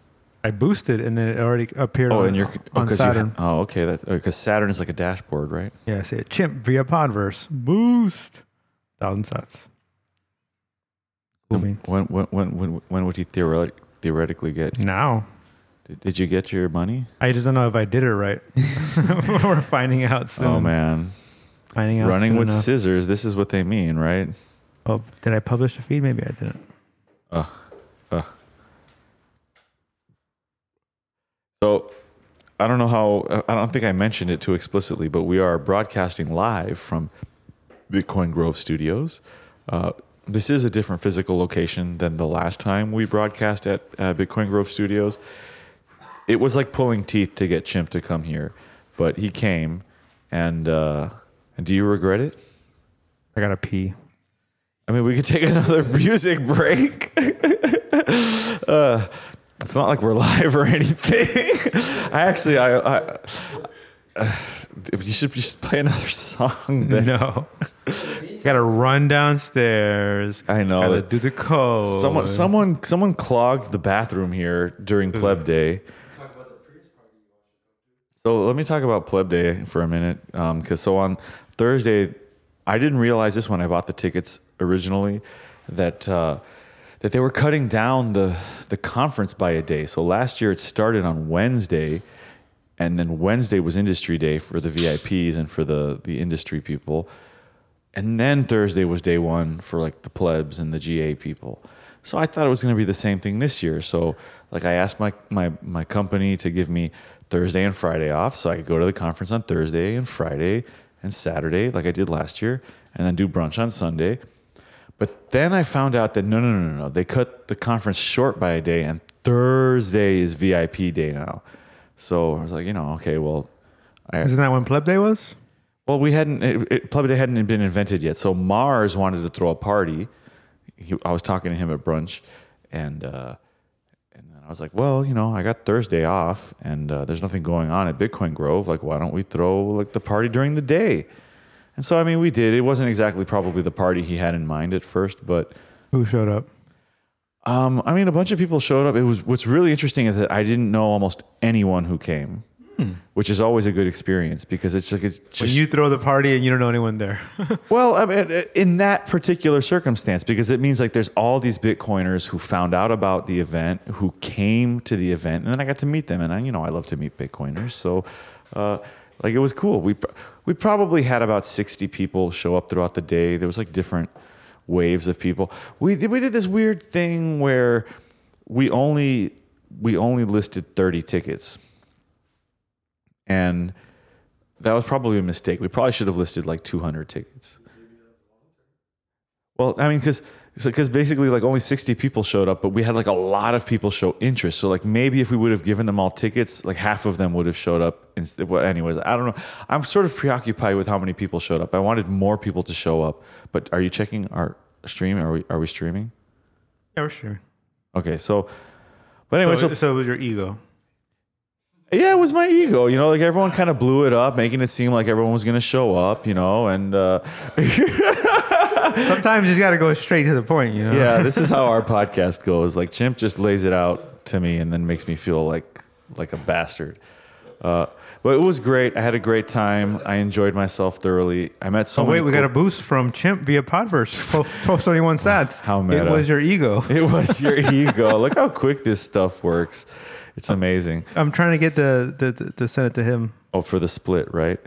Speaker 2: I boosted and then it already appeared
Speaker 1: Oh,
Speaker 2: on,
Speaker 1: and you're oh,
Speaker 2: Saturn.
Speaker 1: You, oh, okay. That's because Saturn is like a dashboard, right?
Speaker 2: yeah, I see it. Chimp via Podverse. Boost. Thousand sats. Cool.
Speaker 1: When when when when when would you theoretic, theoretically get?
Speaker 2: Now.
Speaker 1: Did, did you get your money?
Speaker 2: I just don't know if I did it right. We're finding out soon.
Speaker 1: Oh man,
Speaker 2: Finding out
Speaker 1: running with
Speaker 2: enough.
Speaker 1: scissors. This is what they mean, right?
Speaker 2: Oh, did I publish a feed? Maybe I didn't.
Speaker 1: Uh, So, I don't know how. I don't think I mentioned it too explicitly, but we are broadcasting live from Bitcoin Grove Studios. Uh, this is a different physical location than the last time we broadcast at uh, Bitcoin Grove Studios. It was like pulling teeth to get Chimp to come here, but he came. And uh, do you regret it?
Speaker 2: I gotta pee.
Speaker 1: I mean, we could take another music break. uh, it's not like we're live or anything. I actually, I, I uh, you should you should play another song. Then.
Speaker 2: No. gotta run downstairs.
Speaker 1: I know.
Speaker 2: Gotta do the code.
Speaker 1: Someone, someone, someone clogged the bathroom here during pleb day. So let me talk about pleb day for a minute, because so on Thursday, I didn't realize this when I bought the tickets originally that uh, that they were cutting down the the conference by a day. So last year it started on Wednesday, and then Wednesday was industry day for the VIPs and for the the industry people. And then Thursday was day one for like the plebs and the GA people. So I thought it was going to be the same thing this year. So like I asked my, my, my company to give me Thursday and Friday off so I could go to the conference on Thursday and Friday and Saturday like I did last year and then do brunch on Sunday. But then I found out that no, no, no, no, no. They cut the conference short by a day and Thursday is VIP day now. So I was like, you know, okay, well, I,
Speaker 2: Isn't that when Pleb Day was?
Speaker 1: well, we hadn't. It, it, Pleb Day hadn't been invented yet. So Mars wanted to throw a party. He, I was talking to him at brunch, and uh, and then I was like, well, you know, I got Thursday off, and uh, there's nothing going on at Bitcoin Grove. Like, why don't we throw like the party during the day? And so, I mean, we did. It wasn't exactly probably the party he had in mind at first, but
Speaker 2: Who showed up?
Speaker 1: um, I mean, a bunch of people showed up. It was what's really interesting is that I didn't know almost anyone who came, which is always a good experience because it's like it's just
Speaker 2: When you throw the party and you don't know anyone there.
Speaker 1: Well, I mean, in that particular circumstance, because it means like there's all these Bitcoiners who found out about the event, who came to the event, and then I got to meet them, and I, you know, I love to meet Bitcoiners, so uh, like it was cool. We we probably had about sixty people show up throughout the day. There was like different waves of people. We did we did this weird thing where we only we only listed thirty tickets, and that was probably a mistake. We probably should have listed like 200 tickets. Well, I mean, because because basically like only 60 people showed up, but we had like a lot of people show interest. So like maybe if we would have given them all tickets, like half of them would have showed up instead. Well, anyways, I don't know. I'm sort of preoccupied with how many people showed up. I wanted more people to show up. But are you checking our stream? Are we are we streaming?
Speaker 2: yeah, we're sure.
Speaker 1: Okay, so. But anyway,
Speaker 2: So,
Speaker 1: so
Speaker 2: so it was your ego.
Speaker 1: Yeah, it was my ego. You know, like everyone kind of blew it up, making it seem like everyone was going to show up, you know, and uh,
Speaker 2: Sometimes you got to go straight to the point, you know?
Speaker 1: yeah, this is how our podcast goes. Like Chimp just lays it out to me and then makes me feel like like a bastard. Uh, but it was great. I had a great time. I enjoyed myself thoroughly. I met so
Speaker 2: Oh,
Speaker 1: many
Speaker 2: wait, we
Speaker 1: cool-
Speaker 2: got a boost from Chimp via Podverse. 1271 sats.
Speaker 1: How meta.
Speaker 2: It was your ego.
Speaker 1: It was your ego. Look how quick this stuff works. It's amazing.
Speaker 2: I'm trying to get the, the, the to send it to him.
Speaker 1: Oh, for the split, right?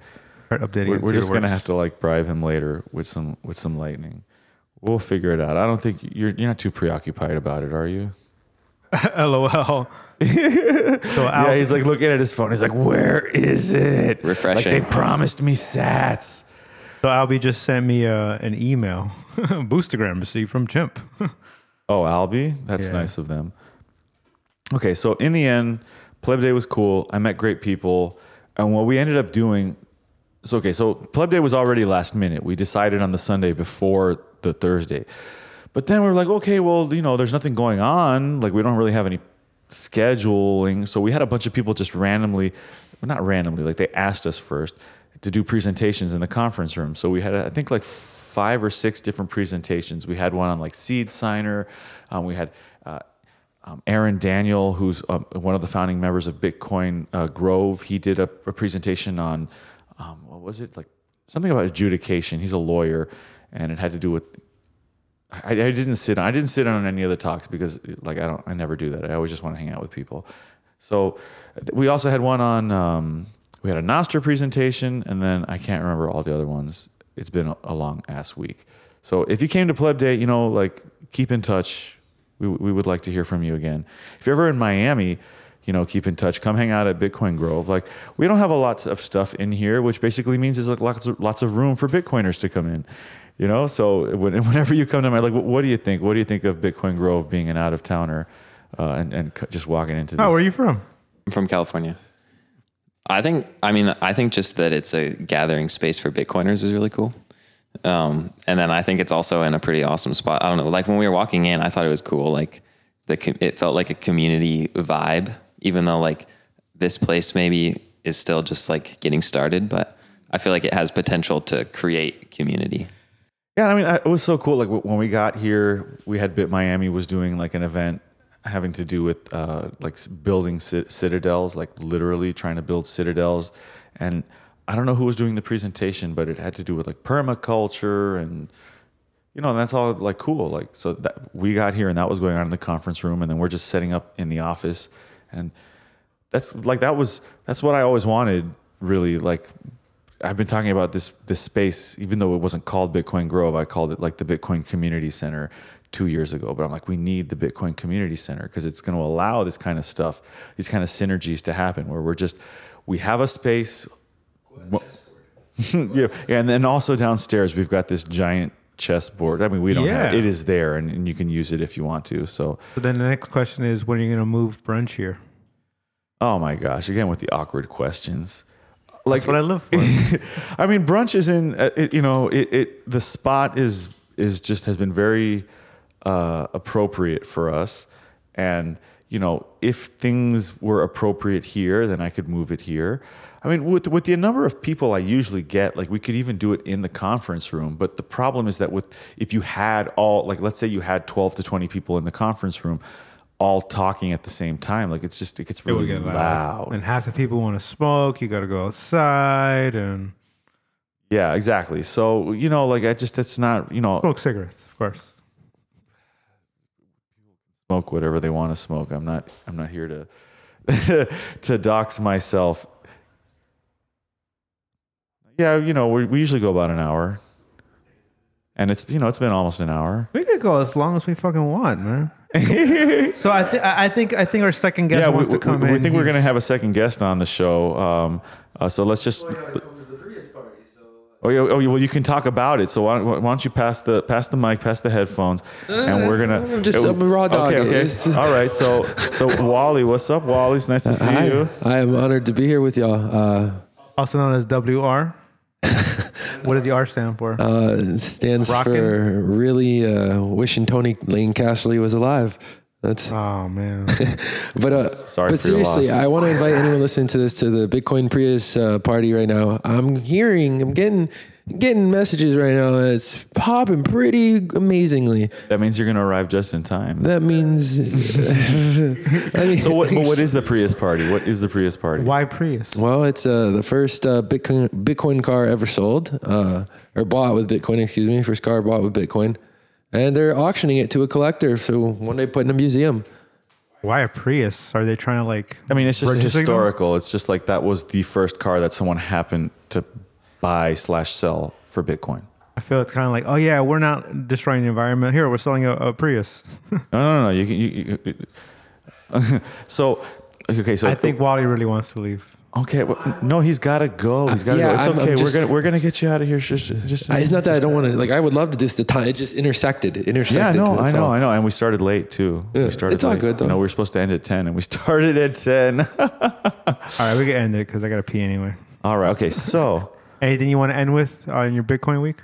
Speaker 2: Start updating.
Speaker 1: We're,
Speaker 2: it,
Speaker 1: we're just gonna have to like bribe him later with some with some lightning. We'll figure it out. I don't think you're you're not too preoccupied about it, are you?
Speaker 2: LOL. so
Speaker 1: yeah, he's like looking at his phone. He's like, "Where is it?"
Speaker 4: Refreshing.
Speaker 1: Like they promised me Sats.
Speaker 2: So Alby just sent me uh, an email. Boostagram received from Chimp.
Speaker 1: Oh, Alby, that's
Speaker 2: Yeah.
Speaker 1: nice of them. Okay, so in the end, Pleb Day was cool. I met great people, and what we ended up doing. So okay, so Pleb Day was already last minute. We decided on the Sunday before the Thursday, but then we were like, okay, well, you know, there's nothing going on. Like we don't really have any scheduling, so we had a bunch of people just randomly, well, not randomly, like they asked us first to do presentations in the conference room. So we had, I think, like five or six different presentations. We had one on like SeedSigner. Um, we had uh, um, Aaron Daniel, who's um, one of the founding members of Bitcoin uh, Grove. He did a, a presentation on um, was it like something about adjudication. He's a lawyer, and it had to do with. I, I didn't sit. On, I didn't sit on any of the talks because, like, I don't. I never do that. I always just want to hang out with people. So, we also had one on. Um, we had a Nostr presentation, and then I can't remember all the other ones. It's been a, a long ass week. So, if you came to Pleb Day, you know, like, keep in touch. We, we would like to hear from you again. If you're ever in Miami, you know, keep in touch. Come hang out at Bitcoin Grove. Like, we don't have a lot of stuff in here, which basically means there's like lots of, lots of room for Bitcoiners to come in. You know, so when, whenever you come to my, like, what, what do you think? What do you think of Bitcoin Grove being an out of towner uh, and, and just walking into this?
Speaker 2: Oh, where are you from?
Speaker 4: I'm from California. I think, I mean, I think just that it's a gathering space for Bitcoiners is really cool. Um, and then I think it's also in a pretty awesome spot. I don't know, like when we were walking in, I thought it was cool. Like the, it felt like a community vibe, even though like this place maybe is still just like getting started, but I feel like it has potential to create community.
Speaker 1: Yeah, I mean, it was so cool. Like when we got here, we had Bit Miami was doing like an event having to do with uh, like building ci- citadels, like literally trying to build citadels. And I don't know who was doing the presentation, but it had to do with like permaculture and you know, and that's all like cool. Like so that we got here and that was going on in the conference room, and then we're just setting up in the office, and that's like that was that's what I always wanted. Really, like I've been talking about this this space, even though it wasn't called Bitcoin Grove, I called it like the Bitcoin Community Center two years ago. But I'm like, we need the Bitcoin Community Center because it's going to allow this kind of stuff, these kind of synergies to happen, where we're just we have a space. yeah, yeah, and then also downstairs we've got this giant chessboard. I mean, we don't have it is there, and, and you can use it if you want to. So,
Speaker 2: So then the next question is, when are you going to move brunch here?
Speaker 1: Oh my gosh, again with the awkward questions. Like
Speaker 2: That's what I live for.
Speaker 1: I mean, brunch is in. uh, It, you know, it, it the spot is is just has been very uh, appropriate for us, and you know, if things were appropriate here, then I could move it here. I mean, with with the number of people I usually get, like we could even do it in the conference room. But the problem is that with if you had all like, let's say you had twelve to twenty people in the conference room, all talking at the same time, like it's just it gets
Speaker 2: It would
Speaker 1: really
Speaker 2: get
Speaker 1: loud.
Speaker 2: And half the people want to smoke. You got to go outside and
Speaker 1: Yeah, exactly. So you know, like I just it's not you know
Speaker 2: smoke cigarettes, of course.
Speaker 1: smoke whatever they want to smoke. I'm not I'm not here to to dox myself. Yeah, you know, we, we usually go about an hour. And it's you know, it's been almost an hour.
Speaker 2: We could go as long as we fucking want, man. so I think I think I think our second guest
Speaker 1: yeah, we,
Speaker 2: wants to come
Speaker 1: we
Speaker 2: in.
Speaker 1: We think we're gonna have a second guest on the show. Um, uh, so let's just.
Speaker 5: Well, I gotta come to the Prius party, so.
Speaker 1: Oh, yeah, oh, yeah, well, you can talk about it. So why, don't- why don't you pass the pass the mic, pass the headphones, and we're gonna.
Speaker 5: I'm just- I'm a raw dog.
Speaker 1: Okay, okay.
Speaker 5: Just-
Speaker 1: All right. So so Wally, what's up, Wally? It's nice to see
Speaker 5: Hi.
Speaker 1: you.
Speaker 5: I am honored to be here with y'all. Uh,
Speaker 2: also known as WR. what does the R stand for?
Speaker 5: uh, it stands
Speaker 2: Rockin'?
Speaker 5: for really uh, wishing Tony Lane Cashley was alive. That's
Speaker 2: oh man.
Speaker 5: but uh,
Speaker 1: Sorry
Speaker 5: but seriously. I want to invite anyone listening to this to the Bitcoin Prius uh, party right now. I'm hearing, I'm getting getting messages right now. It's popping pretty amazingly.
Speaker 1: That means you're gonna arrive just in time.
Speaker 5: That means. I mean,
Speaker 1: So what? What is the Prius party? What is the Prius party?
Speaker 2: Why Prius?
Speaker 5: Well, it's uh, the first uh, Bitcoin Bitcoin car ever sold, uh, or bought with Bitcoin. Excuse me, first car bought with Bitcoin, and they're auctioning it to a collector. So one day, put in a museum.
Speaker 2: Why a Prius? Are they trying to like?
Speaker 1: I mean, it's just
Speaker 2: Virtue signal?
Speaker 1: historical. It's just like that was the first car that someone happened to buy slash sell for Bitcoin.
Speaker 2: I feel it's kind of like, oh yeah, we're not destroying the environment. Here, we're selling a, a Prius.
Speaker 1: No, no, no. You can. You, you, so okay. So
Speaker 2: I think Wally really wants to leave.
Speaker 1: Okay, well, no, he's got to go. He's got to
Speaker 5: yeah,
Speaker 1: go. It's
Speaker 5: I'm- I'm
Speaker 1: okay.
Speaker 5: just-
Speaker 1: we're gonna we're gonna get you out of here. Just, just
Speaker 5: I- It's not that I don't want to. Like, I would love to just the time. It just intersected. It
Speaker 1: Yeah,
Speaker 5: intersected.
Speaker 1: no, I know,
Speaker 5: all.
Speaker 1: I know. And we started late too.
Speaker 5: Yeah,
Speaker 1: we started
Speaker 5: it's all
Speaker 1: late.
Speaker 5: good, though.
Speaker 1: You know, we were supposed to end at ten, and we started at ten.
Speaker 2: All right, we can end it because I got to pee anyway.
Speaker 1: all right. Okay. So,
Speaker 2: Anything you want to end with on your Bitcoin week?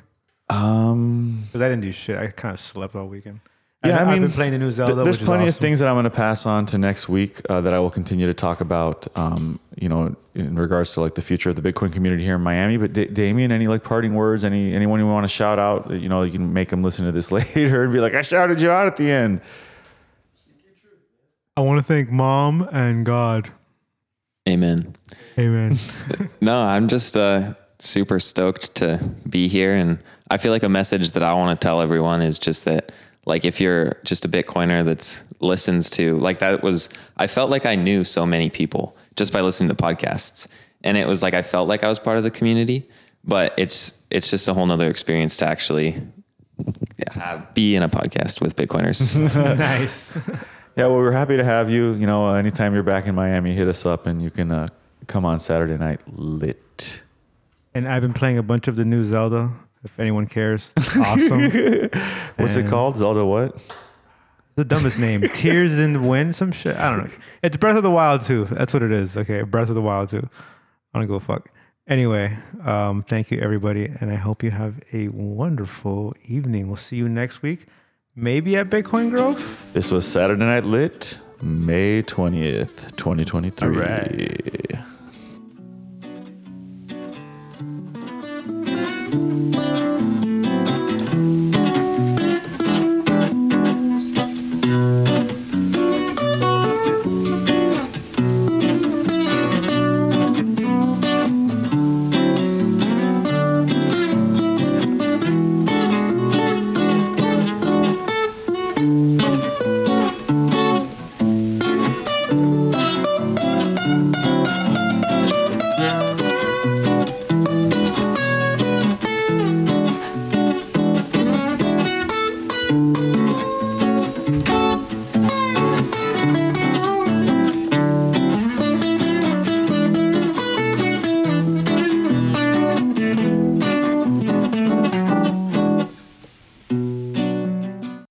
Speaker 1: um,
Speaker 2: Because I didn't do shit. I kind of slept all weekend.
Speaker 1: Yeah,
Speaker 2: I've,
Speaker 1: I
Speaker 2: I've
Speaker 1: mean,
Speaker 2: been playing the new
Speaker 1: th-
Speaker 2: Zelda.
Speaker 1: there's
Speaker 2: which is
Speaker 1: plenty of things that I'm going to pass on to next week uh, that I will continue to talk about. Um, you know, in regards to like the future of the Bitcoin community here in Miami. But D- Damien, any like parting words? Any anyone you want to shout out? You know, you can make them listen to this later and be like, I shouted you out at the end.
Speaker 2: I want to thank mom and God.
Speaker 4: Amen.
Speaker 2: Amen.
Speaker 4: No, I'm just uh, super stoked to be here. And I feel like a message that I want to tell everyone is just that, like, if you're just a Bitcoiner that's listens to, like, that was, I felt like I knew so many people just by listening to podcasts. And it was like, I felt like I was part of the community, but it's, it's just a whole nother experience to actually have, be in a podcast with Bitcoiners.
Speaker 2: nice.
Speaker 1: Yeah, well, we're happy to have you. You know, uh, anytime you're back in Miami, hit us up and you can uh, come on Saturday night lit.
Speaker 2: And I've been playing a bunch of the new Zelda. If anyone cares, awesome.
Speaker 1: What's it
Speaker 2: And-
Speaker 1: called? Zelda what?
Speaker 2: the dumbest name. Tears in the Wind, some shit. I don't know. It's Breath of the Wild too. That's what it is. Okay. Breath of the Wild too. I don't go fuck. Anyway, um, thank you everybody, and I hope you have a wonderful evening. We'll see you next week, maybe at Bitcoin Grove.
Speaker 1: This was Saturday Night Lit, May 20th, 2023.
Speaker 2: All right. Música